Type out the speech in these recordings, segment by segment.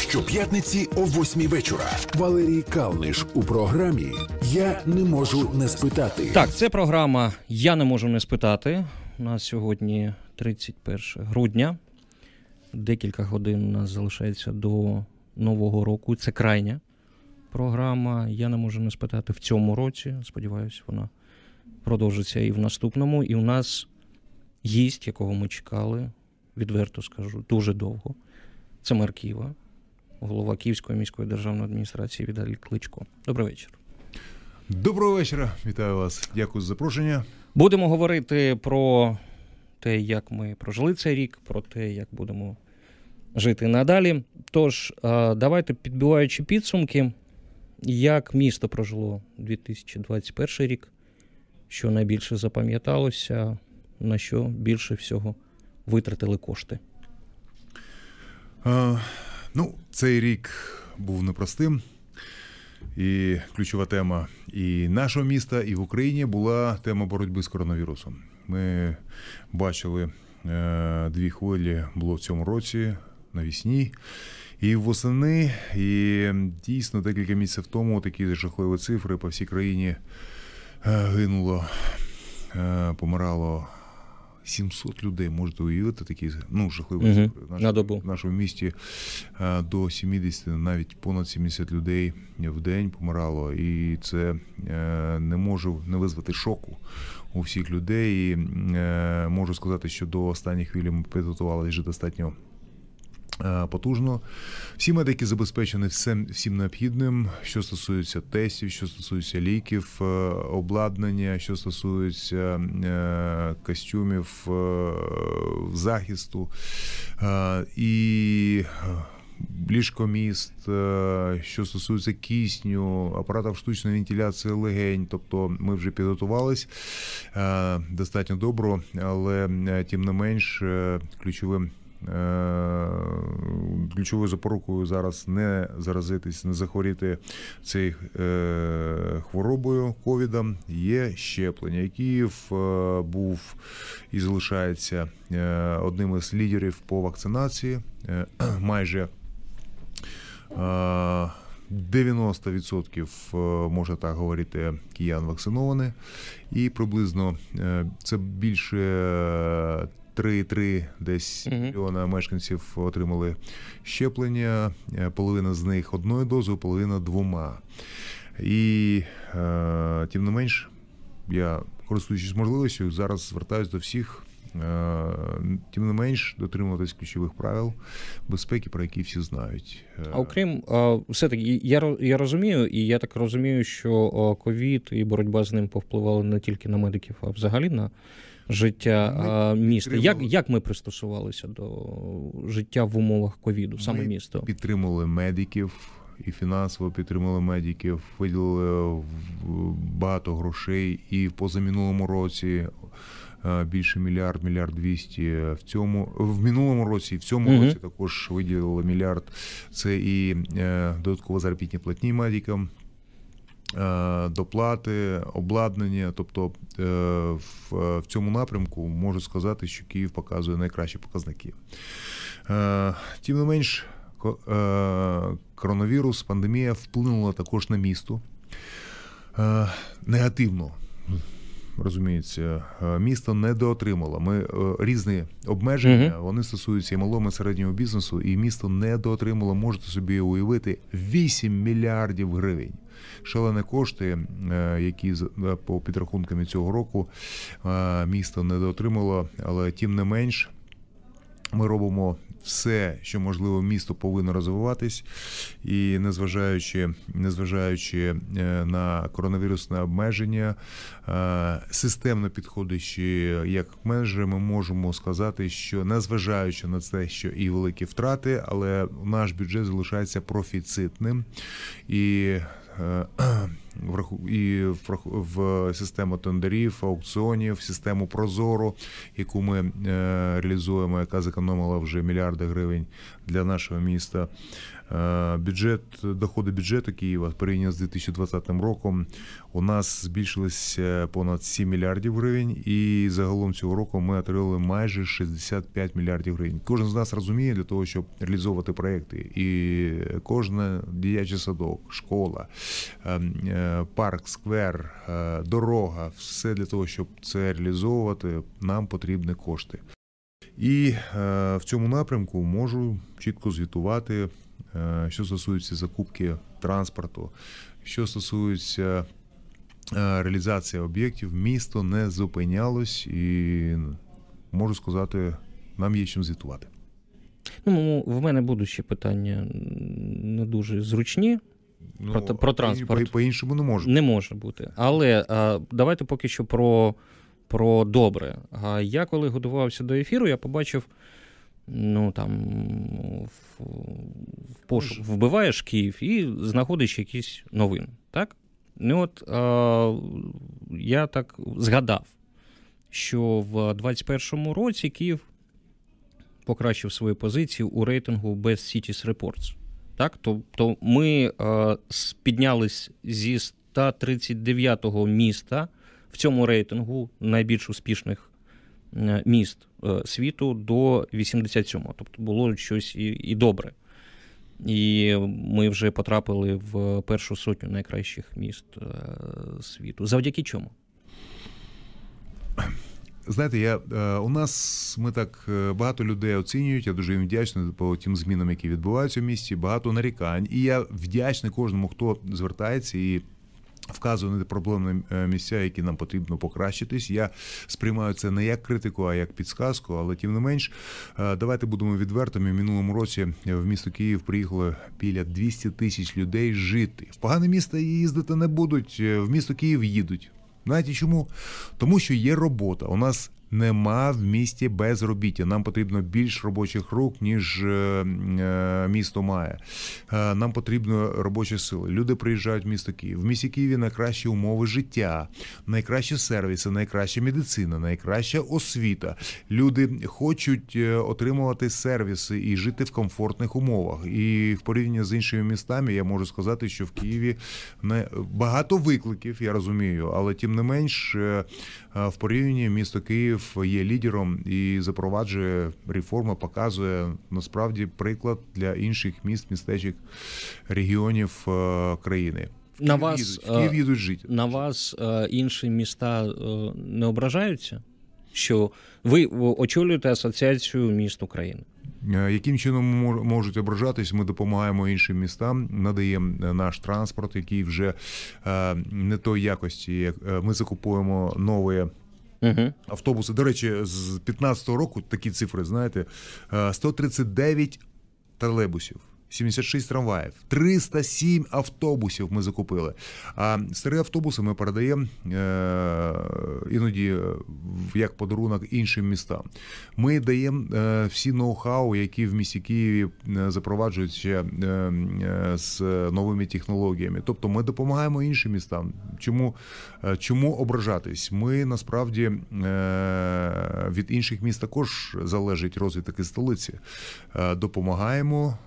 Щоп'ятниці о 8 вечора. Валерій Калниш у програмі Я не можу не спитати. Так, це програма Я не можу не спитати. У нас сьогодні 31 грудня. Декілька годин у нас залишається до Нового року. Це крайня програма. Я не можу не спитати в цьому році. Сподіваюся, вона продовжиться і в наступному. І у нас гість, якого ми чекали, відверто скажу, дуже довго. Це мер Києва, голова Київської міської державної адміністрації Віталій Кличко. Добрий вечір. Доброго вечора, вітаю вас. Дякую за запрошення. Будемо говорити про те, як ми прожили цей рік, про те, як будемо жити надалі. Тож, давайте підбиваючи підсумки, як місто прожило 2021 рік, що найбільше запам'яталося, на що більше всього витратили кошти. А, ну, цей рік був непростим. І ключова тема і нашого міста, і в Україні була тема боротьби з коронавірусом. Ми бачили е, дві хвилі було в цьому році навісні і восени. І дійсно декілька місяців тому такі жахливі цифри по всій країні е, гинуло, е, помирало 700 людей. Можете уявити такі ну, жахливі угу. В На добу. в нашому місті е, до 70, навіть понад 70 людей в день помирало, і це е, не може не визвати шоку у всіх людей. І е, можу сказати, що до останніх хвилі ми підготувалися вже достатньо. Е, Потужно. Всі медики забезпечені всім, всім необхідним, що стосується тестів, що стосується ліків, е, обладнання, що стосується е, костюмів захисту. І ліжкоміст, що стосується кисню, апаратів штучної вентиляції легень. Тобто ми вже підготувались достатньо добро, але тим не менш ключовим. Е, Ключовою запорукою зараз не заразитись, не захворіти цією е, хворобою ковідом є щеплення. Київ е, був і залишається одним із лідерів по вакцинації. Майже е, 90% е, можна так говорити, киян вакциновані, і приблизно це більше 3,3 десь Мгм. мільйона мешканців отримали щеплення. Е, Половина з них одною дозою, половина двома. І е, тим не менш, я користуючись можливістю, зараз звертаюся до всіх. е, Тим не менш, дотримуватись ключових правил безпеки, про які всі знають. Е, А окрім все-таки, я, я розумію, і я так розумію, що ковід і боротьба з ним повпливали не тільки на медиків, а взагалі на життя Ми міста. Як, як ми пристосувалися до життя в умовах ковіду, саме Ми місто? підтримали медиків і фінансово підтримали медиків, виділили багато грошей і в позаминулому році. Більше мільярд, мільярд двісті в цьому в минулому році, і в цьому Мгм. році також виділили мільярд. Це і е, додатково заробітні платні медикам, доплати, обладнання. Тобто е, в, цьому напрямку можу сказати, що Київ показує найкращі показники. Е, Тим не менш, е, коронавірус, пандемія вплинула також на місто Е, негативно. Розуміється, е, місто недоотримало. Ми е, різні обмеження, вони стосуються і малого і середнього бізнесу, і місто недоотримало, можете собі уявити, 8 мільярдів гривень. Шалені кошти, е, які е, по підрахункам цього року е, місто недоотримало, але тим не менш. Ми робимо все, що можливо, місто повинно розвиватись, і незважаючи, незважаючи на коронавірусне обмеження, системно підходячи як менеджери, ми можемо сказати, що незважаючи на це, що і великі втрати, але наш бюджет залишається профіцитним і. Е, і в, в систему тендерів, аукціонів, систему Прозоро, яку ми е, реалізуємо, яка зекономила вже мільярди гривень для нашого міста. Е, Бюджет, доходи бюджету Києва порівняно з 2020 роком у нас збільшилися понад 7 мільярдів гривень, і загалом цього року ми отримали майже 65 мільярдів гривень. Кожен з нас розуміє для того, щоб реалізовувати проекти, і кожна діячий садок, школа, е, е, парк, сквер, дорога, все для того, щоб це реалізовувати, нам потрібні кошти. І в цьому напрямку можу чітко звітувати, що стосується закупки транспорту, що стосується е, реалізації об'єктів, місто не зупинялось і можу сказати, нам є чим звітувати. Ну, в мене будуть ще питання не дуже зручні. Про про транспорт. По, по-іншому не може. Не може бути. Але а, давайте поки що про, про добре. А я коли готувався до ефіру, я побачив. Ну там в, в пошук вбиваєш Київ і знаходиш якісь новини. Так? Ну от а, я так згадав, що в 2021 році Київ покращив свої позиції у рейтингу Best Cities Reports. Так, тобто ми е, піднялись зі 139-го міста в цьому рейтингу найбільш успішних е, міст е, світу до 87-го. Тобто було щось і, і добре. І ми вже потрапили в першу сотню найкращих міст е, світу. Завдяки чому? Знаєте, я е, у нас ми так е, багато людей оцінюють. Я дуже їм вдячний по тим змінам, які відбуваються в місті. Багато нарікань. І я вдячний кожному, хто звертається і. Вказує на проблемні е, місця, які нам потрібно покращитись. Я сприймаю це не як критику, а як підсказку. Але тим не менш, е, давайте будемо відвертими. В минулому році в місто Київ приїхало біля 200 тисяч людей жити. В погане місто їздити не будуть. е, В місто Київ їдуть. Знаєте чому? Тому що є робота. У нас нема в місті безробіття. Нам потрібно більш робочих рук, ніж е, е, місто має. Е, Нам потрібно робочі сили. Люди приїжджають в місто Київ. В місті Києві найкращі умови життя, найкращі сервіси, найкраща медицина, найкраща освіта. Люди хочуть отримувати сервіси і жити в комфортних умовах. І в порівнянні з іншими містами я можу сказати, що в Києві не багато викликів, я розумію, але тим не менш, в порівнянні місто Київ є лідером і запроваджує реформи, показує насправді приклад для інших міст, містечок, регіонів е, країни. На Київ вас, їдуть, Київ е, їдуть жити. На вас е, інші міста е, не ображаються? Що ви очолюєте асоціацію міст України? Е, Яким чином мож- можуть ображатись? Ми допомагаємо іншим містам, надаємо е, наш транспорт, який вже е, не той якості. як Ми закупуємо нові Угу. автобуси. До речі, з 15-го року такі цифри, знаєте, е, 139 тролейбусів. 76 трамваїв, 307 автобусів ми закупили. А старі автобуси ми передаємо іноді е, як подарунок іншим містам. Ми даємо е, всі ноу-хау, які в місті Києві запроваджуються е, е, з новими технологіями. Тобто ми допомагаємо іншим містам. Чому, е, чому ображатись? Ми насправді е, від інших міст також залежить розвиток і столиці. Е, Допомагаємо.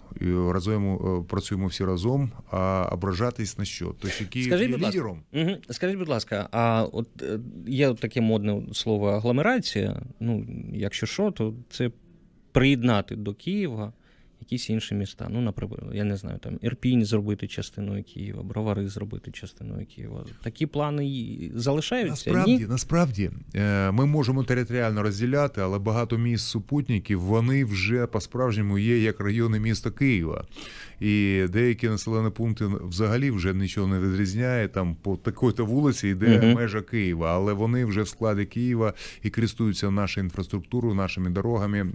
Разом е, працюємо всі разом, а ображатись на що? То що Київ Скажіть, є будь ласка. лідером. Угу. Скажіть, будь ласка, а от е, є таке модне слово агломерація. Ну, якщо що, то це приєднати до Києва якісь інші міста. Ну, наприклад, я не знаю, там Ірпінь зробити частиною Києва, Бровари зробити частиною Києва. Такі плани залишаються? Насправді, Ні? насправді, е, ми можемо територіально розділяти, але багато міст супутників вони вже по-справжньому є як райони міста Києва. І деякі населені пункти взагалі вже нічого не відрізняє. Там по такої-то вулиці йде Мгм. межа Києва, але вони вже в складі Києва і користуються нашою інфраструктурою, нашими дорогами.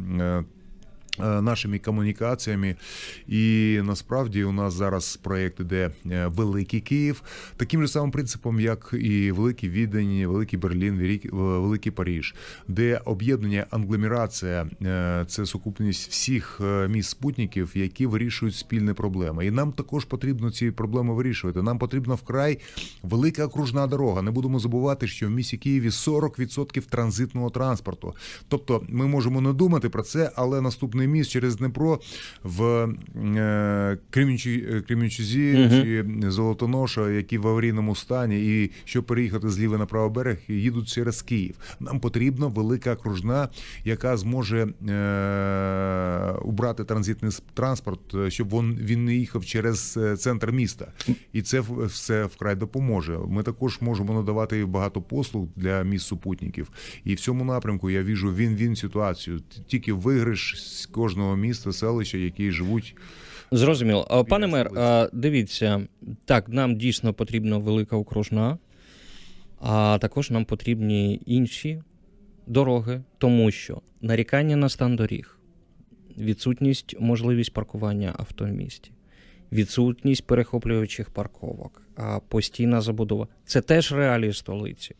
Е, Е, нашими комунікаціями, і насправді у нас зараз проєкт іде е, Великий Київ, таким же самим принципом, як і Великий Відень, Великий Берлін, Великий Паріж, де об'єднання англомерація е, це сукупність всіх міст спутників, які вирішують спільні проблеми. І нам також потрібно ці проблеми вирішувати. Нам потрібна вкрай велика окружна дорога. Не будемо забувати, що в місті Києві 40% транзитного транспорту. Тобто, ми можемо не думати про це, але наступний міст через Дніпро в е, Кремінчузі угу. чи Золотоноша, які в аварійному стані, і щоб переїхати з ліви на правий берег, їдуть через Київ. Нам потрібна велика окружна, яка зможе е, убрати транзитний транспорт, щоб він, він не їхав через е, центр міста, і це все вкрай допоможе. Ми також можемо надавати багато послуг для міст супутників. І в цьому напрямку я віжу він-він ситуацію. Тільки виграш кожного міста, селища, які живуть. Зрозуміло. Пане мер, дивіться, так, нам дійсно потрібна велика окружна, а також нам потрібні інші дороги, тому що нарікання на стан доріг, відсутність можливість паркування авто в місті, відсутність перехоплюючих парковок, постійна забудова це теж реалії столиці.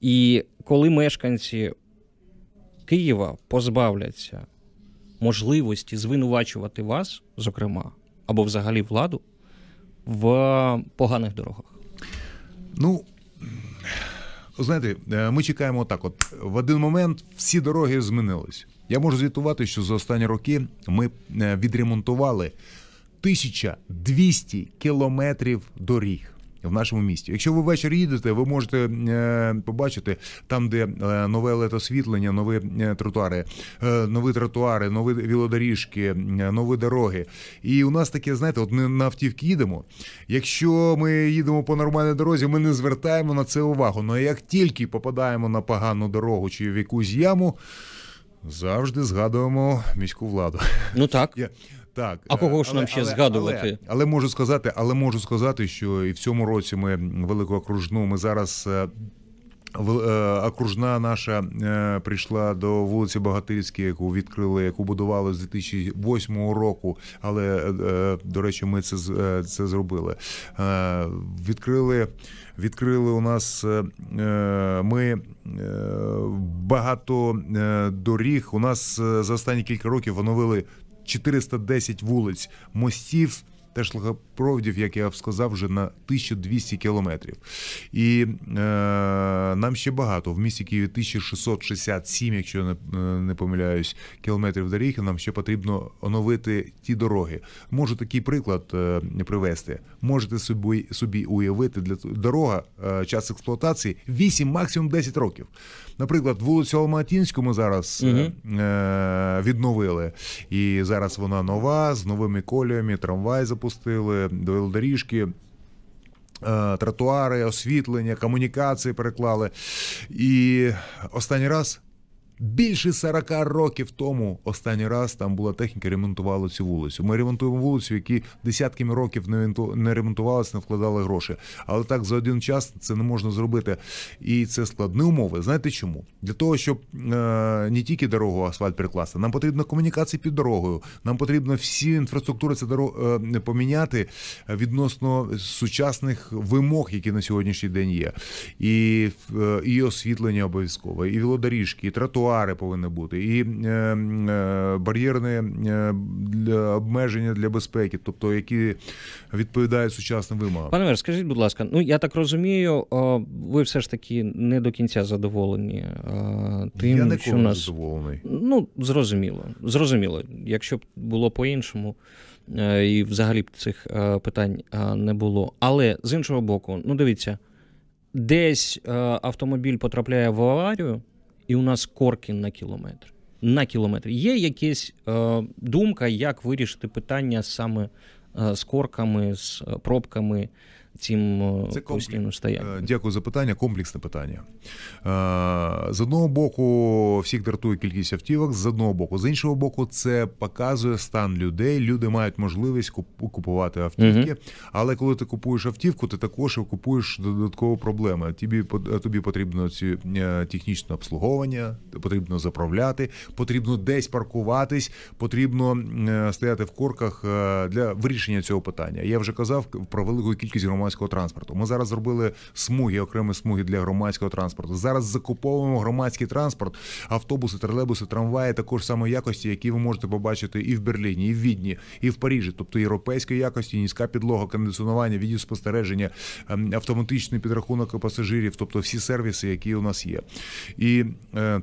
І коли мешканці Києва позбавляться можливості звинувачувати вас, зокрема, або взагалі владу в поганих дорогах? Ну. Знаєте, е, ми чекаємо так. От в один момент всі дороги змінились. Я можу звітувати, що за останні роки ми е, відремонтували 1200 кілометрів доріг в нашому місті. Якщо ви ввечері їдете, ви можете е, побачити там, де е, нове летосвітлення, нові е, тротуари, нові тротуари, нові велодоріжки, нові дороги. І у нас таке, знаєте, от ми на автівки їдемо. Якщо ми їдемо по нормальній дорозі, ми не звертаємо на це увагу. Але як тільки попадаємо на погану дорогу чи в якусь яму, завжди згадуємо міську владу. Ну так. Так, а кого ж але, нам ще але, згадувати? Але, але можу сказати, але можу сказати, що і в цьому році ми велику окружну. Ми зараз. Е, е, окружна наша е, прийшла до вулиці Багатирській, яку відкрили, яку будували з 2008 року. Але до речі, ми це це зробили. Відкрили відкрили у нас ми багато доріг. У нас за останні кілька років оновили 410 вулиць, мостів та шлагопроводів, як я сказав, вже на 1200 кілометрів. І е, нам ще багато. В місті Києві 1667, якщо не, е, не помиляюсь, кілометрів доріг. Нам ще потрібно оновити ті дороги. Можу такий приклад е, привести. Можете собі собі уявити для дорога, е, час експлуатації 8, максимум 10 років. Наприклад, вулицю Алматінську ми зараз угу. е, відновили, і зараз вона нова з новими коліями, трамвай запустили, велодоріжки. доріжки, тротуари, освітлення, комунікації переклали. І останній раз Більше 40 років тому останній раз там була техніка, ремонтувала цю вулицю. Ми ремонтуємо вулицю, які десятками років не ремонтувалися, не вкладали гроші. Але так за один час це не можна зробити. І це складні умови. Знаєте чому? Для того, щоб е, не тільки дорогу асфальт перекласти, нам потрібно комунікації під дорогою. Нам потрібно всі інфраструктури це дорог е, поміняти відносно сучасних вимог, які на сьогоднішній день є. І, е, і освітлення обов'язкове, і велодоріжки, і тротуари тротуари повинні бути, і е, е, бар'єрне е, для обмеження для безпеки, тобто які відповідають сучасним вимогам. Пане мер, скажіть, будь ласка, ну я так розумію, ви все ж таки не до кінця задоволені тим, я що нас задоволений. Ну зрозуміло, зрозуміло. Якщо б було по-іншому. І взагалі б цих питань не було. Але з іншого боку, ну дивіться, десь автомобіль потрапляє в аварію, і у нас корки на кілометр. На кілометр. Є якась е, думка, як вирішити питання саме е, з корками, з е, пробками цим е, Це постійно стоять. Е, Дякую за питання. Комплексне питання. Е, З одного боку, всіх дратує кількість автівок, з одного боку, з іншого боку, це показує стан людей. Люди мають можливість куп- купувати автівки. Але коли ти купуєш автівку, ти також купуєш додаткові проблеми. Тобі тобі потрібно ці технічне обслуговування, потрібно заправляти, потрібно десь паркуватись, потрібно стояти в корках для вирішення цього питання. Я вже казав про велику кількість громадського транспорту. Ми зараз зробили смуги, окремі смуги для громадського транспорту. Зараз закуповуємо громадський транспорт, автобуси, тролейбуси, трамваї також самої якості, які ви можете побачити і в Берліні, і в Відні, і в Парижі, тобто європейської якості, низька підлога, кондиціонування, відеоспостереження, ем, автоматичний підрахунок пасажирів, тобто всі сервіси, які у нас є. І е,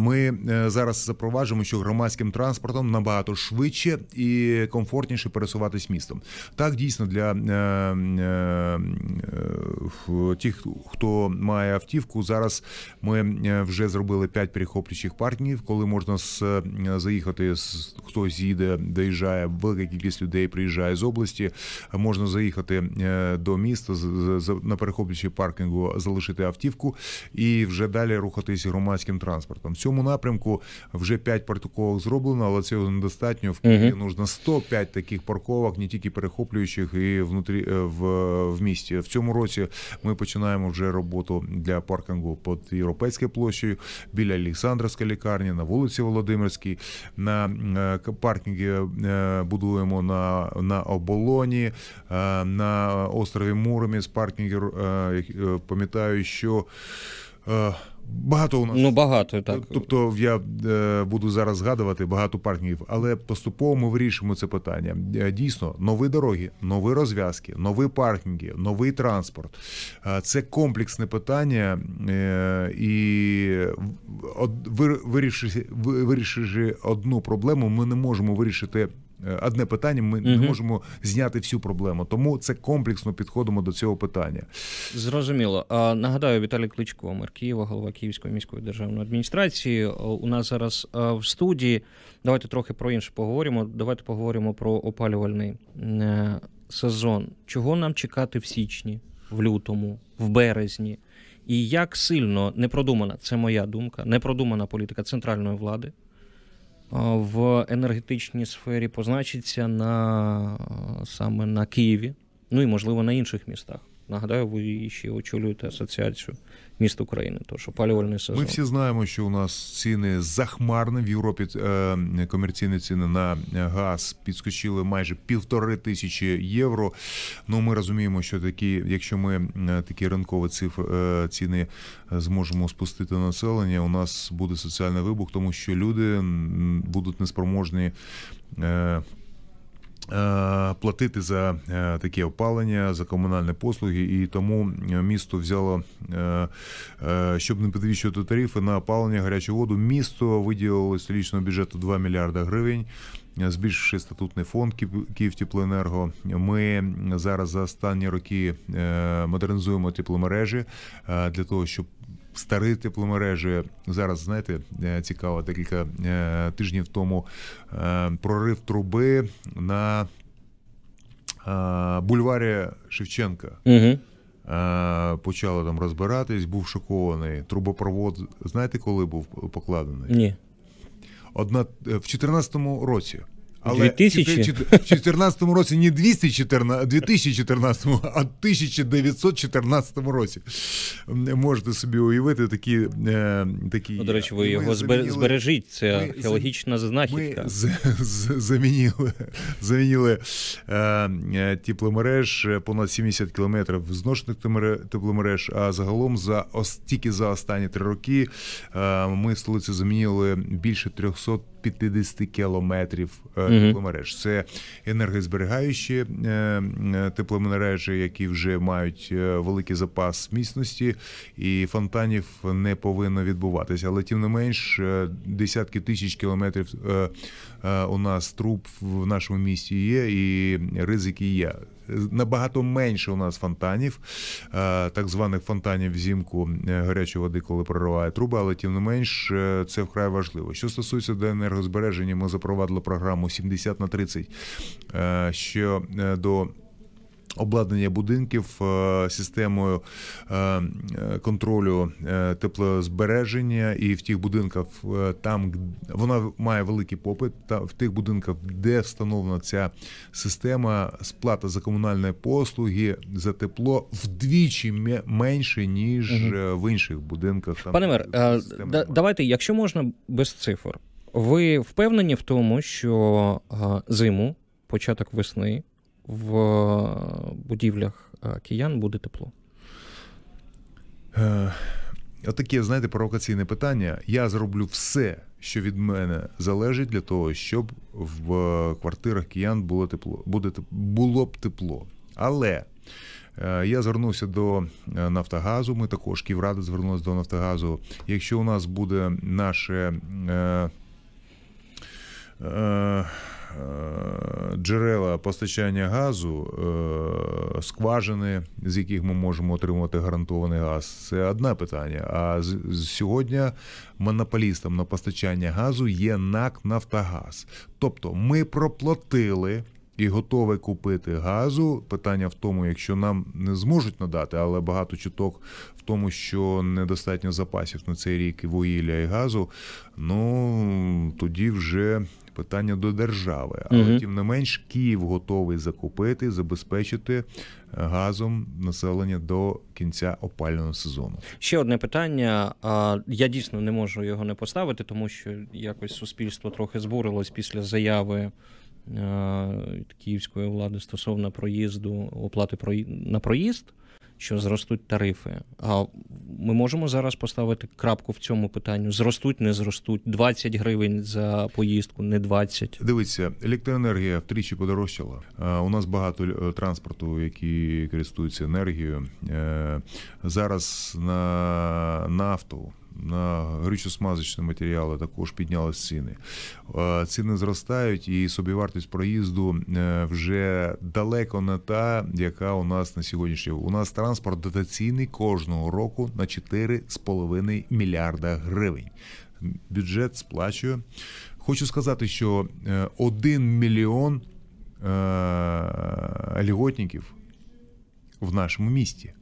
Ми е, зараз запроваджуємо, що громадським транспортом набагато швидше і комфортніше пересуватись містом. Так дійсно для е, е, е, тих, хто має автівку, зараз ми е, вже зробили 5 перехоплюючих паркінгів, коли можна е, заїхати з хтось їде, доїжджає, велика кількість людей приїжджає з області. Можна заїхати е, до міста з- на перехоплюючий паркінгу, залишити автівку і вже далі рухатись громадським транспортом. В цьому напрямку вже 5 парковок зроблено, але цього недостатньо. В Києві нужно 105 таких парковок, не тільки перехоплюючих і внутрі е, в, в місті. В цьому році ми починаємо вже роботу для паркінгу під європейською площею біля Олександрівської лікарні, на вулиці Володимирській. На е, паркінги е, будуємо на, на оболоні, на острові Муромі з паркінгів. Пам'ятаю, що багато у нас. Ну, багато так. Тобто я е, буду зараз згадувати багато паркінгів, але поступово ми вирішимо це питання. Е, Дійсно, нові дороги, нові розв'язки, нові паркінги, новий транспорт. Е, Це комплексне питання, е, і вирішивши одну проблему, ми не можемо вирішити. Е, Одне питання, ми не можемо зняти всю проблему, тому це комплексно підходимо до цього питання. Зрозуміло. Нагадаю, Віталій Кличко, мер Києва, голова Київської міської державної адміністрації. У нас зараз в студії. Давайте трохи про інше поговоримо. Давайте поговоримо про опалювальний е, сезон. Чого нам чекати в січні, в лютому, в березні? І як сильно непродумана, це моя думка, непродумана політика центральної влади в енергетичній сфері позначиться на саме на Києві, ну і можливо на інших містах. Нагадаю, ви ще очолюєте асоціацію міст України, тож опалювальний сезон. Ми всі знаємо, що у нас ціни захмарні в Європі. е, Комерційні ціни на газ підскочили майже півтори тисячі євро. Ну ми розуміємо, що такі, якщо ми е, такі ринкові цифри е, ціни зможемо спустити на населення, у нас буде соціальний вибух, тому що люди будуть неспроможні. Е, Платити за е, таке опалення, за комунальні послуги, і тому е, місто взяло, щоб не підвищувати тарифи на опалення гарячу воду. Місто виділило з столічного бюджету 2 мільярди гривень. Збільшивши статутний фонд Київ- Київтеплоенерго, ми зараз за останні роки модернізуємо тепломережі для того, щоб старі тепломережі зараз знаєте е, цікаво декілька е, тижнів тому е, прорив труби на бульварі Шевченка. Угу. Почали там розбиратись, був шокований. Трубопровод, знаєте, коли був покладений? Ні. Одна в 14-му році. Але 2000? в 2014 році не 214, 2014, а 1914 році. Можете собі уявити такі. е, такі Ну, до речі, ви його замінили- збережіть. Це ми археологічна знахідка. ми з, з, замінили, замінили е, е, тепломереж е, понад 70 кілометрів зношених тепломереж, а загалом за тільки за останні три роки е, ми в столиці замінили більше 350 кілометрів е, тепломереж. Це енергозберігаючі е, е, тепломережі, які вже мають великий запас міцності, і фонтанів не повинно відбуватися. Але тим не менш, десятки тисяч кілометрів у нас труб в нашому місті є, і ризики є. Набагато менше у нас фонтанів, е, так званих фонтанів взимку е, гарячої води, коли прориває труби, але тим не менш е, це вкрай важливо. Що стосується до енергозбереження, ми запровадили програму 70 на 30, е, що е, до обладнання будинків е, системою е, контролю е, теплозбереження, і в тих будинках там вона має великий попит. Та в тих будинках, де встановлена ця система, сплата за комунальні послуги за тепло вдвічі менше ніж угу. в інших будинках. Там Пане мер, да, давайте, якщо можна без цифр, ви впевнені в тому, що зиму, початок весни в е, будівлях е, киян буде тепло? Е, отаке, знаєте, провокаційне питання. Я зроблю все, що від мене залежить для того, щоб в квартирах киян було тепло, буде, було б тепло. Але я звернувся до Нафтогазу. Ми також Ківрада звернулася до Нафтогазу. Якщо у нас буде наше. Е, е, джерела постачання газу, е, скважини, з яких ми можемо отримувати гарантований газ, це одне питання. А сьогодні монополістом на постачання газу є НАК Нафтогаз. Тобто ми проплатили. І готові купити газу. Питання в тому, якщо нам не зможуть надати, але багато чуток в тому, що недостатньо запасів на цей рік і вугілля і газу. Ну тоді вже питання до держави. Але угу. тим не менш, Київ готовий закупити, забезпечити е, газом населення до кінця опального сезону. Ще одне питання. Я дійсно не можу його не поставити, тому що якось суспільство трохи збурилось після заяви. Е, київської влади стосовно проїзду оплати на проїзд що зростуть тарифи. А ми можемо зараз поставити крапку в цьому питанню: зростуть, не зростуть 20 гривень за поїздку, не 20. Дивіться, електроенергія втричі подорожчала. У нас багато е, транспорту, які користуються енергією. Е, зараз на нафту на горючо-смазочні матеріали також піднялись ціни. Е, ціни зростають, і собівартість проїзду вже далеко не та, яка у нас на сьогоднішній. У нас транспорт дотаційний кожного року на 4,5 мільярда гривень. Бюджет сплачує. Хочу сказати, що 1 е, мільйон льготників в нашому місті.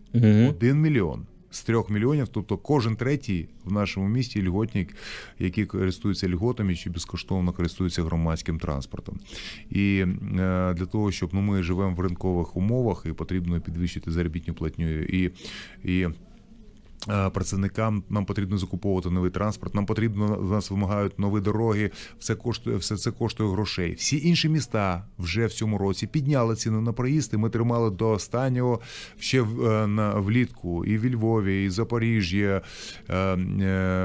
Один мільйон з трьох мільйонів, тобто кожен третій в нашому місті льготник, який користується льготами чи безкоштовно користується громадським транспортом. І е, для того, щоб ну ми живемо в ринкових умовах і потрібно підвищити заробітну платню і і. Е, працівникам нам потрібно закуповувати новий транспорт. Нам потрібно в нас вимагають нові дороги. Все коштує, все це коштує грошей. Всі інші міста вже в цьому році підняли ціну на проїзд. і Ми тримали до останнього ще в е, на влітку і в Львові, і Запоріжжя. Е,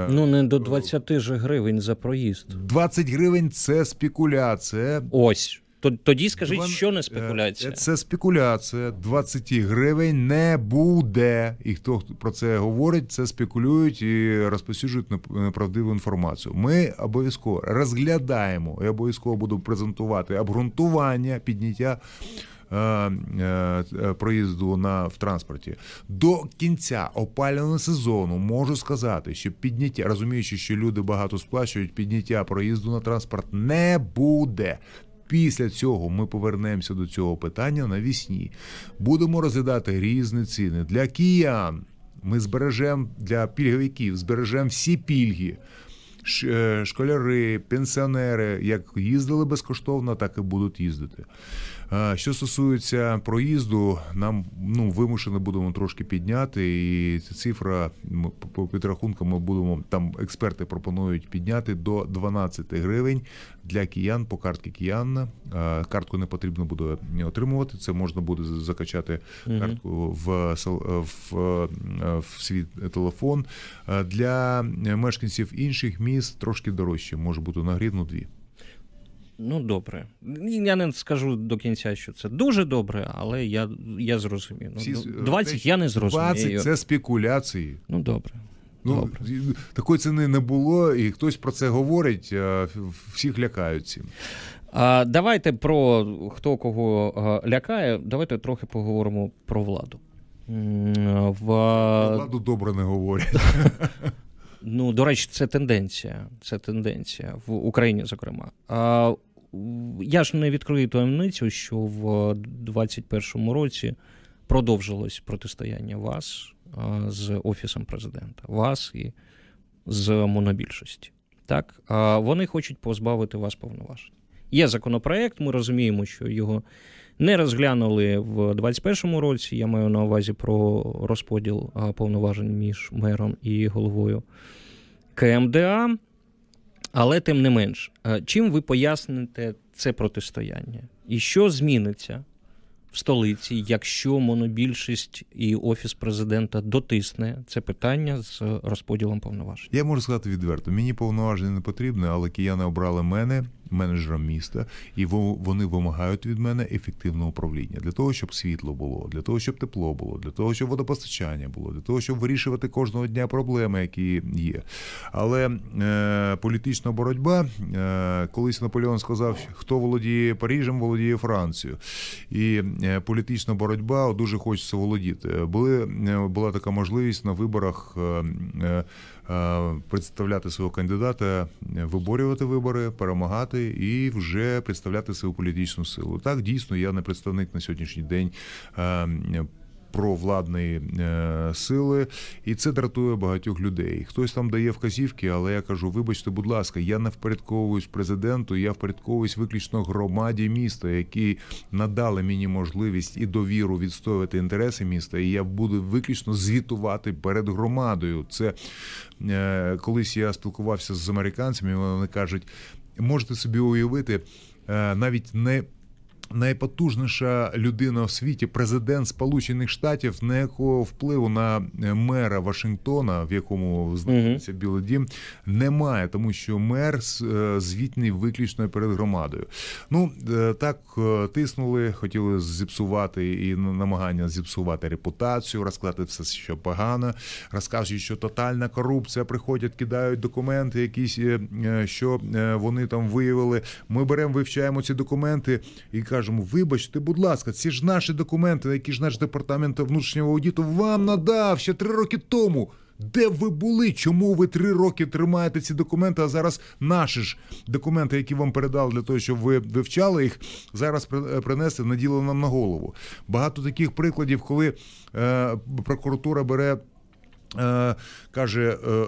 ну не до 20 же гривень за проїзд. 20 гривень це спекуляція. Ось. Тоді скажіть, що не спекуляція? Це спекуляція. 20 гривень не буде. І хто про це говорить, це спекулюють і розповсюджують неправдиву інформацію. Ми обов'язково розглядаємо і обов'язково будемо презентувати обґрунтування підняття. Е, е, проїзду на в транспорті до кінця опалювального сезону можу сказати, що підняття, розуміючи, що люди багато сплачують, підняття проїзду на транспорт не буде. Після цього ми повернемося до цього питання навісні. Будемо розглядати різні ціни для киян. Ми збережемо для пільговиків, збережемо всі пільги. Е, школяри, пенсіонери як їздили безкоштовно, так і будуть їздити. Що стосується проїзду, нам ну вимушено будемо трошки підняти, і ця цифра по підрахункам ми будемо там. Експерти пропонують підняти до 12 гривень для киян по картки киянна. Картку не потрібно буде отримувати. Це можна буде закачати картку в в, в свій телефон. Для мешканців інших міст трошки дорожче, може бути на гривну дві. Ну, добре. Я не скажу до кінця, що це дуже добре, але я я зрозумів. Ну, 20 я не зрозумію. 20 це спекуляції. Ну, добре. Ну, добре. Такої ціни не було, і хтось про це говорить, всіх лякають цим. А, Давайте про хто кого лякає, давайте трохи поговоримо про владу. В... Владу добре не говорять. Ну, до речі, це тенденція. Це тенденція в Україні, зокрема. А я ж не відкрию таємницю, що в 2021 році продовжилось протистояння вас з Офісом президента, вас і з монобільшості. Так, Вони хочуть позбавити вас повноважень. Є законопроект, ми розуміємо, що його не розглянули в 2021 році. Я маю на увазі про розподіл повноважень між мером і головою КМДА. Але тим не менш, чим ви поясните це протистояння? І що зміниться в столиці, якщо монобільшість і офіс президента дотисне це питання з розподілом повноважень? Я можу сказати відверто: мені повноваження не потрібне, але кияни обрали мене менеджером міста, і вони вимагають від мене ефективного управління для того, щоб світло було, для того, щоб тепло було, для того, щоб водопостачання було, для того, щоб вирішувати кожного дня проблеми, які є. Але е, політична боротьба, е, колись Наполеон сказав, хто володіє Парижем, володіє Францією. І е, політична боротьба дуже хочеться володіти. Були е, була така можливість на виборах. Е, е, представляти свого кандидата, виборювати вибори, перемагати і вже представляти свою політичну силу. Так дійсно я не представник на сьогоднішній день провладної е, сили, і це дратує багатьох людей. Хтось там дає вказівки, але я кажу: вибачте, будь ласка, я не впорядковуюсь президенту, я впорядковуюсь виключно громаді міста, які надали мені можливість і довіру відстоювати інтереси міста. І я буду виключно звітувати перед громадою. Це е, колись я спілкувався з американцями. Вони кажуть, можете собі уявити е, навіть не найпотужніша людина в світі, президент Сполучених Штатів, ніякого впливу на е, мера Вашингтона, в якому знаходиться Білий Дім, немає, тому що мер е, звітний виключно перед громадою. Ну е, так тиснули, хотіли зіпсувати і намагання зіпсувати репутацію, розказати все, що погано, розказують, що тотальна корупція приходять, кидають документи, якісь що вони там виявили. Ми беремо, вивчаємо ці документи і кажемо, кажемо, вибачте, будь ласка, ці ж наші документи, які ж наш департамент внутрішнього аудиту вам надав ще три роки тому. Де ви були? Чому ви три роки тримаєте ці документи? А зараз наші ж документи, які вам передали для того, щоб ви вивчали їх, зараз принесли наділи нам на голову. Багато таких прикладів, коли е, прокуратура бере Е, каже, е,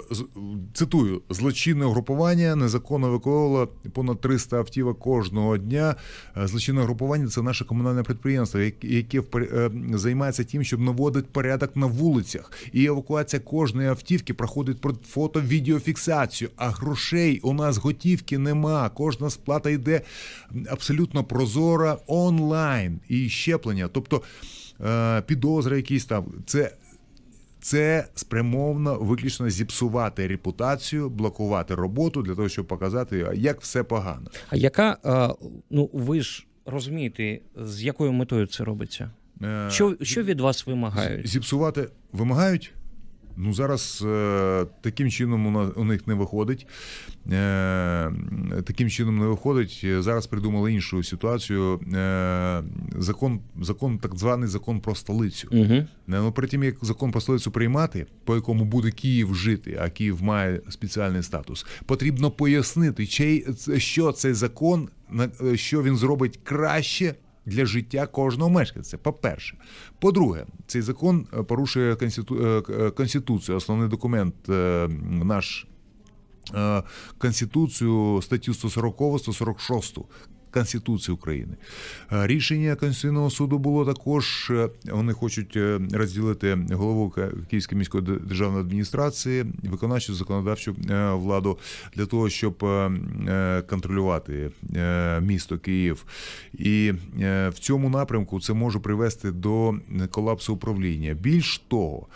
цитую, злочинне групування незаконно виконувало понад 300 автівок кожного дня. Е, злочинне групування це наше комунальне підприємство, яке займається тим, щоб наводити порядок на вулицях. І евакуація кожної автівки проходить про фото-відеофіксацію. А грошей у нас готівки нема. Кожна сплата йде абсолютно прозора онлайн і щеплення. Тобто підозри якісь там це це спрямовано виключно зіпсувати репутацію, блокувати роботу для того, щоб показати, як все погано. А яка ну ви ж розумієте, з якою метою це робиться? Е, що що від вас вимагають? Зіпсувати вимагають? Ну зараз е, таким чином у, них не виходить. Е, Таким чином не виходить. Зараз придумали іншу ситуацію. Е, Закон, закон, так званий закон про столицю. Угу. Ну, Перед тим як закон про столицю приймати, по якому буде Київ жити, а Київ має спеціальний статус, потрібно пояснити, що цей закон що він зробить краще для життя кожного мешканця. По-перше, по-друге, цей закон е, порушує конститу... Е, е, конституцію, основний документ наш. Конституцію статтю 140, 146 Конституції України. Е, рішення Конституційного суду було також. Е, вони хочуть е, розділити голову Київської міської державної адміністрації, виконавчу законодавчу владу для того, щоб контролювати місто Київ. І в цьому напрямку це може привести до колапсу управління. Більш того,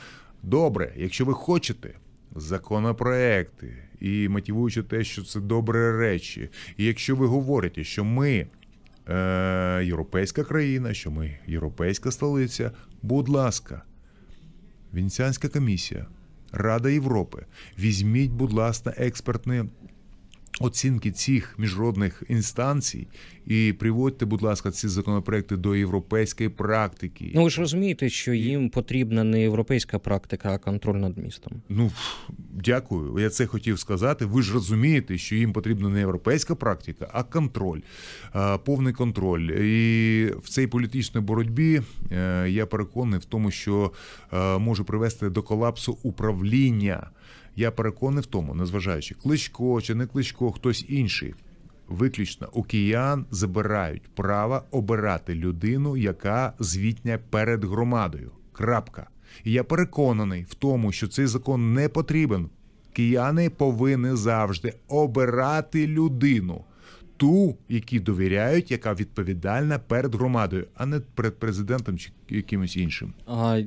добре, якщо ви хочете законопроекти і мотивуючи те, що це добрі речі. І якщо ви говорите, що ми е, європейська країна, що ми європейська столиця, будь ласка, Венеціанська комісія, Рада Європи, візьміть, будь ласка, експертне оцінки цих міжнародних інстанцій і приводьте, будь ласка, ці законопроекти до європейської практики. Ну ви ж розумієте, що їм потрібна не європейська практика, а контроль над містом. Ну дякую. Я це хотів сказати. Ви ж розумієте, що їм потрібна не європейська практика, а контроль, повний контроль. І в цій політичній боротьбі е, я переконаний в тому, що е, може привести до колапсу управління. Я переконаний в тому, незважаючи кличко чи не кличко, хтось інший. Виключно киян забирають право обирати людину, яка звітня перед громадою. Крапка. І я переконаний в тому, що цей закон не потрібен. Кияни повинні завжди обирати людину, ту, які довіряють, яка відповідальна перед громадою, а не перед президентом чи якимось іншим.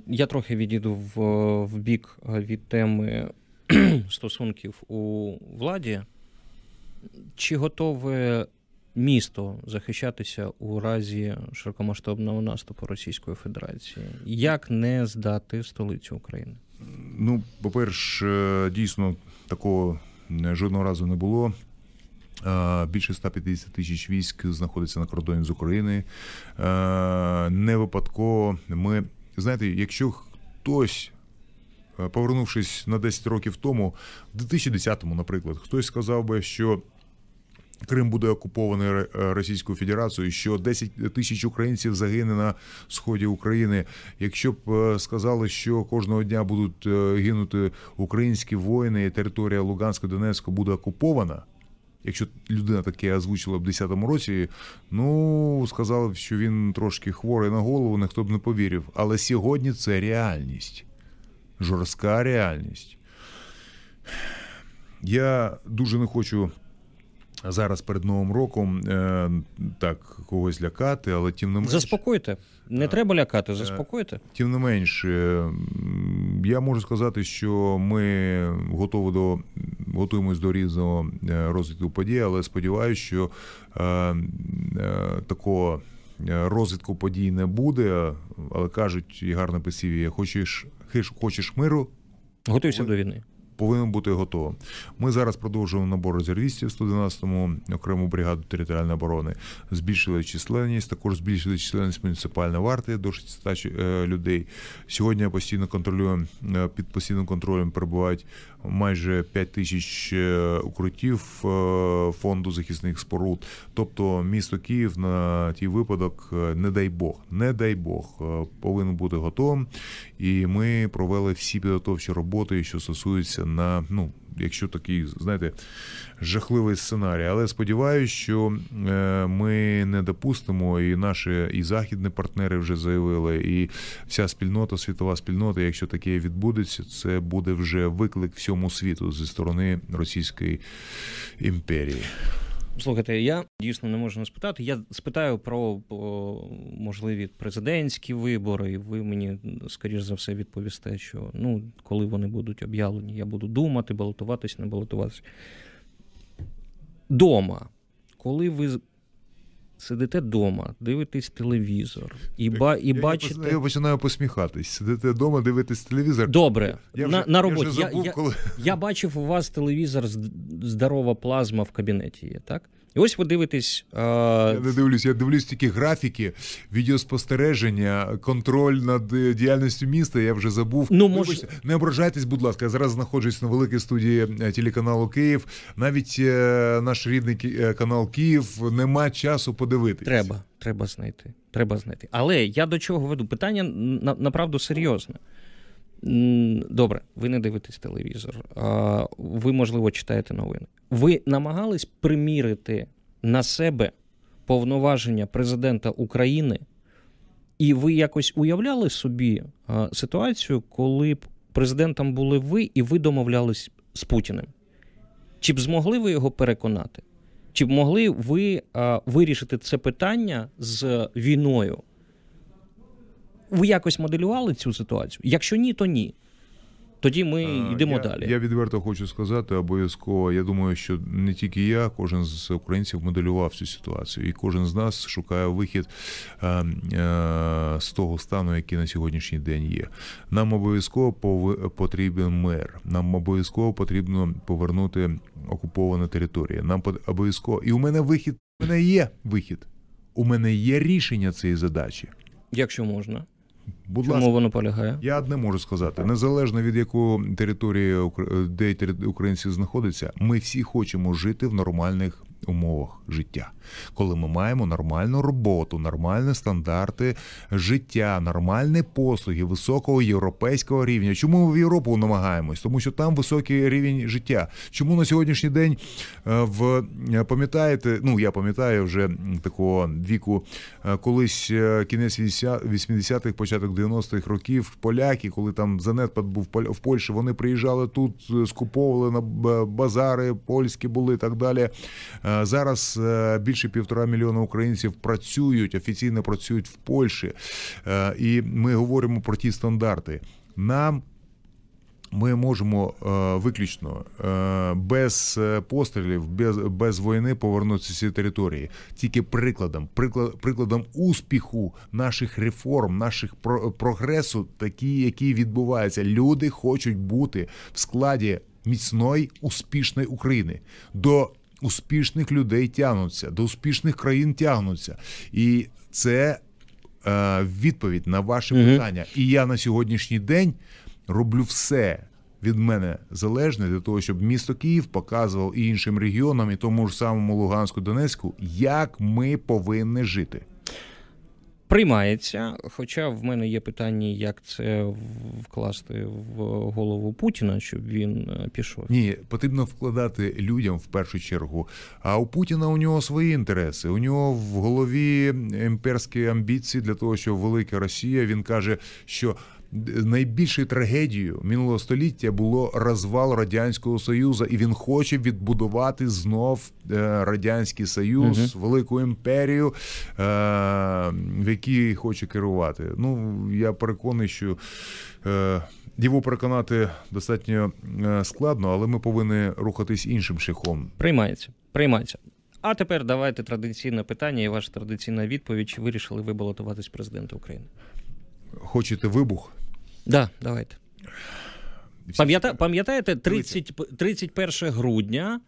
Я трохи відійду в, в бік від теми стосунків у владі. Чи готове місто захищатися у разі широкомасштабного наступу Російської Федерації? Як не здати столицю України? Ну, по-перше, дійсно такого жодного разу не було. Більше 150 тисяч військ знаходиться на кордоні з України. Не випадково ми знаєте, якщо хтось Е, повернувшись на 10 років тому, в 2010-му, наприклад, хтось сказав би, що. Крим буде окупований е, Російською Федерацією, що 10 тисяч українців загине на сході України. Якщо б е, сказали, що кожного дня будуть гинути українські воїни, і територія Луганська Донецька буде окупована. Якщо людина таке озвучила в 10-му році, ну сказали б, що він трошки хворий на голову, ніхто б не повірив. Але сьогодні це реальність жорстка реальність. Я дуже не хочу зараз перед Новим роком е, так когось лякати, але тим не менш... Заспокойте. Не треба лякати, заспокойте. Тим не менш, я можу сказати, що ми готові до готуємось до різного е, розвитку подій, але сподіваюся, що е, е, такого розвитку подій не буде. Але кажуть, і гарно посів'я, хочеш хочеш миру, готуйся до війни повинен бути готовим. Ми зараз продовжуємо набор резервістів 112-му окрему бригаду територіальної оборони. Збільшили численність, також збільшили численність муніципальної варти до 600 е, людей. Сьогодні постійно контролюємо е, під постійним контролем перебувають майже 5 тисяч е, укриттів фонду захисних споруд. Тобто місто Київ на тій випадок, не дай Бог, не дай Бог, повинен бути готовим. І ми провели всі підготовчі роботи, що стосуються на ну. Якщо такий, знаєте, жахливий сценарій, але сподіваюся, що е, ми не допустимо, і наші і західні партнери вже заявили, і вся спільнота, світова спільнота, якщо таке відбудеться, це буде вже виклик всьому світу зі сторони Російської імперії. Слухайте, я дійсно не можу не спитати. Я спитаю про можливі президентські вибори, і ви мені, скоріш за все, відповісте, що ну, коли вони будуть об'явлені, я буду думати, балотуватись, не балотуватись. Дома, коли ви сидите вдома, дивитесь телевізор і ба, і я, бачите. Я починаю посміхатись. Сидите вдома, дивитесь телевізор. Добре, я на вже, на роботі. Я, забув, я, коли... я бачив у вас телевізор, здорова плазма в кабінеті є, так? І ось ви дивитесь. А... Я не дивлюсь, я дивлюсь тільки графіки, відеоспостереження, контроль над е, діяльністю міста. Я вже забув. Ну, може... Не ображайтесь, будь ласка. Я зараз знаходжусь на великій студії е, телеканалу Київ. Навіть е, наш рідний е, канал Київ нема часу подивитись. Треба, треба знайти. Треба знайти. Але я до чого веду? Питання на, направду серйозне. Добре, ви не дивитесь телевізор, ви, можливо, читаєте новини. Ви намагались примірити на себе повноваження президента України, і ви якось уявляли собі ситуацію, коли б президентом були ви, і ви домовлялись з Путіним? Чи б змогли ви його переконати? Чи б могли ви вирішити це питання з війною? Ви якось моделювали цю ситуацію? Якщо ні, то ні. Тоді ми йдемо я, далі. Я відверто хочу сказати, обов'язково. Я думаю, що не тільки я, кожен з українців моделював цю ситуацію, і кожен з нас шукає вихід е, е, з того стану, який на сьогоднішній день є. Нам обов'язково потрібен мир. Нам обов'язково потрібно повернути окуповані території. Нам пот- обов'язково. І у мене вихід. У мене є вихід. У мене є рішення цієї задачі. Якщо можна. Будь Чому ласка. воно полягає? Я одне можу сказати: незалежно від якої території де українці знаходяться, ми всі хочемо жити в нормальних умовах життя, коли ми маємо нормальну роботу, нормальні стандарти життя, нормальні послуги високого європейського рівня. Чому ми в Європу намагаємось? Тому що там високий рівень життя. Чому на сьогоднішній день е, в пам'ятаєте? Ну я пам'ятаю вже такого віку, колись е, кінець 80-х, початок 90-х років поляки, коли там занепад був в Польщі, вони приїжджали тут, е, скуповували на базари, польські були і так далі. Е, Зараз е, більше півтора мільйона українців працюють, офіційно працюють в Польщі. Е, І ми говоримо про ті стандарти. Нам ми можемо е, виключно е, без е, пострілів, без, без війни повернутися ці території. Тільки прикладом, приклад, прикладом успіху наших реформ, наших про, прогресу, такі, які відбуваються. Люди хочуть бути в складі міцної, успішної України. До успішних людей тягнуться, до успішних країн тягнуться. І це е, відповідь на ваше Мгм. питання. І я на сьогоднішній день роблю все від мене залежне для того, щоб місто Київ показував і іншим регіонам, і тому ж самому Луганську, Донецьку, як ми повинні жити. Приймається, хоча в мене є питання, як це вкласти в голову Путіна, щоб він е, пішов. Ні, потрібно вкладати людям в першу чергу. А у Путіна у нього свої інтереси. У нього в голові імперські амбіції для того, щоб велика Росія. Він каже, що найбільшою трагедією минулого століття було розвал радянського союзу, і він хоче відбудувати знов е, радянський союз, велику імперію, е, в якій хоче керувати. Ну я переконаний, що. Е, його переконати достатньо складно, але ми повинні рухатись іншим шляхом. Приймається. Приймається. А тепер давайте традиційне питання і ваша традиційна відповідь. Чи вирішили ви балотуватись президента України? Хочете вибух? Да, давайте. Пам'ята, пам'ятаєте, 30, 31 грудня,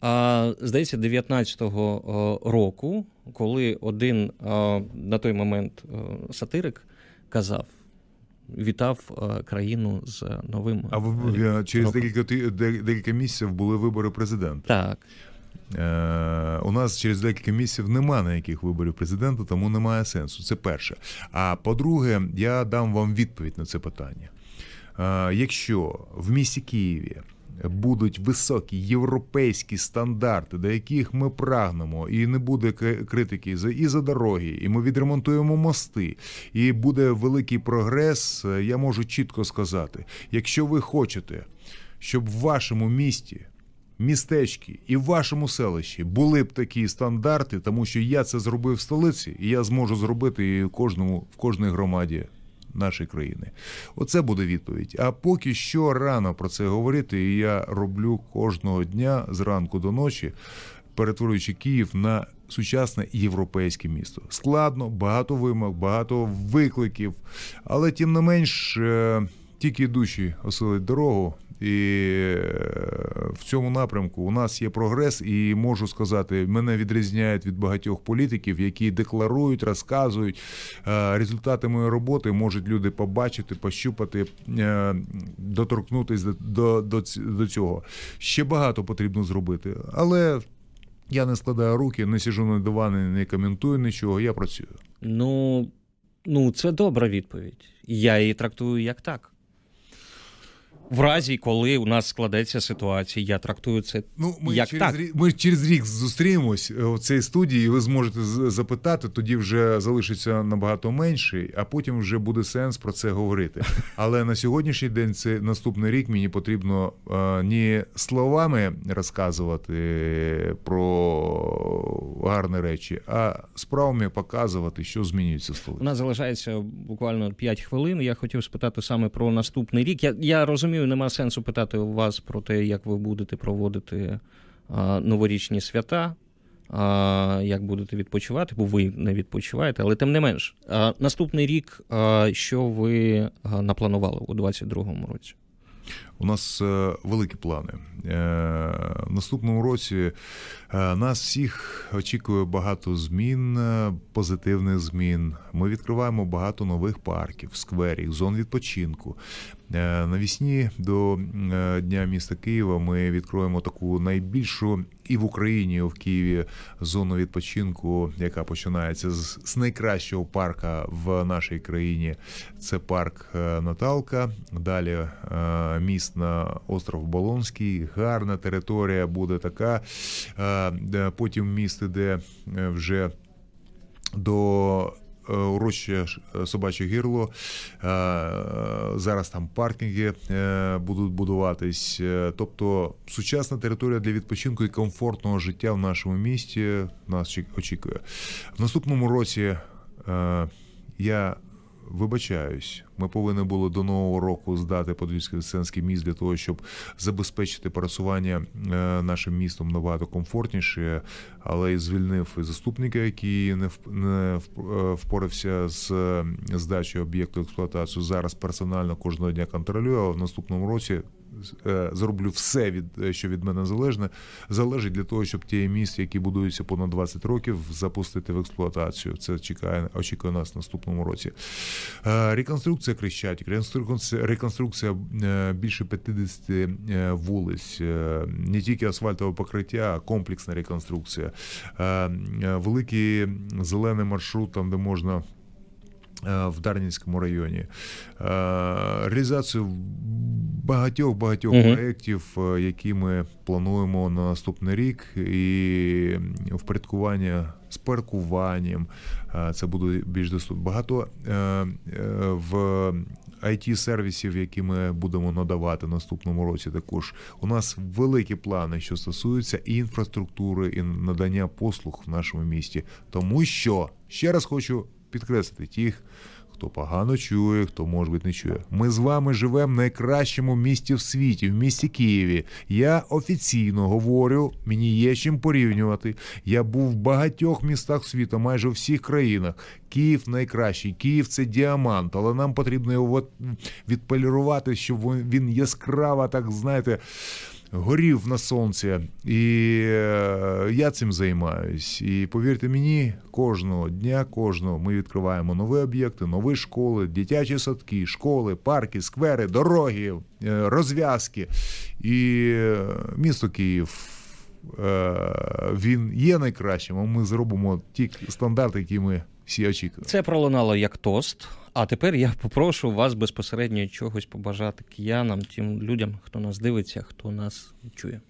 а, здається, 19-го року, коли один а, на той момент а, сатирик казав, вітав країну з новим. А в, в- через декілька декілька місяців були вибори президента. Так. Е, у нас через декілька місяців немає ніяких виборів президента, тому немає сенсу. Це перше. А по-друге, я дам вам відповідь на це питання. Е, якщо в місті Києві будуть високі європейські стандарти, до яких ми прагнемо, і не буде критики за і за дороги, і ми відремонтуємо мости, і буде великий прогрес, е, я можу чітко сказати: якщо ви хочете, щоб в вашому місті містечки і в вашому селищі були б такі стандарти, тому що я це зробив в столиці, і я зможу зробити і кожному в кожній громаді нашої країни. Оце буде відповідь. А поки що рано про це говорити, і я роблю кожного дня зранку до ночі, перетворюючи Київ на сучасне європейське місто. Складно, багато вимог, багато викликів, але тим не менш. е, Тільки йдучі осилить дорогу, і е, в цьому напрямку у нас є прогрес, і можу сказати, мене відрізняють від багатьох політиків, які декларують, розказують Е, результати моєї роботи. Можуть люди побачити, пощупати, е, доторкнутися до, до, до, цього. Ще багато потрібно зробити, але. Я не складаю руки, не сижу на дивані, не коментую нічого. Я працюю. Ну, ну, це добра відповідь. Я її трактую як так. В разі, коли у нас складеться ситуація, я трактую це Ну, ми як через так. рік ми через рік зустрінемось е, в цій студії, і ви зможете запитати. Тоді вже залишиться набагато менше, а потім вже буде сенс про це говорити. Але на сьогоднішній день, це наступний рік, мені потрібно е, не словами розказувати про гарні речі, а справами показувати, що змінюється в У нас залишається буквально 5 хвилин. Я хотів спитати саме про наступний рік. Я, я розумію, розумію, нема сенсу питати вас про те, як ви будете проводити новорічні свята, як будете відпочивати, бо ви не відпочиваєте, але тим не менш, наступний рік, що ви напланували у 2022 році? У нас е, великі плани. Е, В наступному році е, нас всіх очікує багато змін, позитивних змін. Ми відкриваємо багато нових парків, скверів, зон відпочинку. Навісні до Дня міста Києва ми відкроємо таку найбільшу і в Україні, і в Києві зону відпочинку, яка починається з, найкращого парка в нашій країні. Це парк Наталка. Далі е, міст на остров Болонський. Гарна територія буде така. Е, Потім міст іде е, вже до е, урочище собаче гірло. Зараз там паркінги будуть будуватись. Тобто сучасна територія для відпочинку і комфортного життя в нашому місті нас очікує. В наступному році я вибачаюсь, ми повинні були до нового року здати подвільський Сенський міст для того, щоб забезпечити пересування е, нашим містом набагато комфортніше, але і звільнив заступника, який не не е, впорався з е, здачею об'єкту експлуатацію. Зараз персонально кожного дня контролює, а в наступному році зроблю все від е, що від мене залежне, залежить для того, щоб ті місця, які будуються понад 20 років, запустити в експлуатацію. Це чекає, очікує нас в наступному році. Е, Реконструкція Крещатик, реконструкція, реконструкція е, більше 50 е, вулиць, е, не тільки асфальтове покриття, а комплексна реконструкція. Е, е, Великий зелений маршрут, там де можна е, в Дарнінському районі. Е, Реалізацію багатьох багатьох Мгм. проєктів, е, які ми плануємо на наступний рік, і впорядкування з паркуванням. е, Це буде більш доступно. Багато е, е, в it сервісів, які ми будемо надавати наступному році, також у нас великі плани, що стосуються і інфраструктури, і надання послуг в нашому місті. Тому що ще раз хочу підкреслити тих, хто погано чує, хто може бути не чує. Ми з вами живемо в найкращому місті в світі, в місті Києві. Я офіційно говорю, мені є чим порівнювати. Я був в багатьох містах світу, майже у всіх країнах. Київ найкращий, Київ це діамант, але нам потрібно його відполірувати, щоб він- яскраво, так знаєте. Горів на сонці, і е, я цим займаюсь. І повірте мені, кожного дня, кожного ми відкриваємо нові об'єкти, нові школи, дитячі садки, школи, парки, сквери, дороги, е, розв'язки. І е, місто Київ. Він є найкращим, а ми зробимо ті стандарти, які ми всі очікуємо. Це пролунало як тост. А тепер я попрошу вас безпосередньо чогось побажати киянам, тим людям, хто нас дивиться, хто нас чує.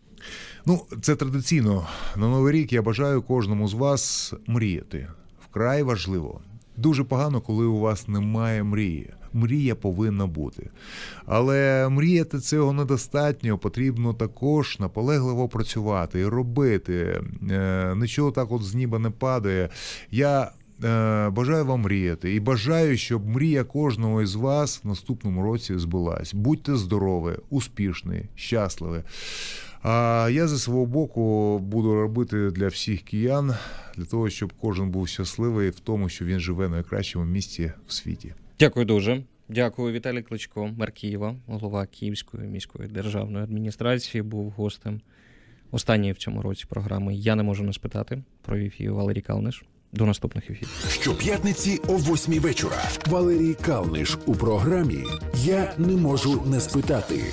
Ну, це традиційно. На Новий рік я бажаю кожному з вас мріяти. Вкрай важливо. Дуже погано, коли у вас немає мрії. Мрія повинна бути. Але мріяти цього недостатньо. Потрібно також наполегливо працювати і робити. Е, Нічого так от з неба не падає. Я бажаю вам мріяти і бажаю, щоб мрія кожного із вас в наступному році збулась. Будьте здорові, успішні, щасливі. А я за свого боку буду робити для всіх киян, для того, щоб кожен був щасливий в тому, що він живе найкращому місті в світі. Дякую дуже. Дякую, Віталій Кличко, мер Києва, голова Київської міської державної адміністрації, був гостем останньої в цьому році програми. Я не можу не спитати. Провів її Валерій Калниш. До наступних ефірів. Щоп'ятниці о восьмій вечора. Валерій Калниш у програмі Я не можу не спитати.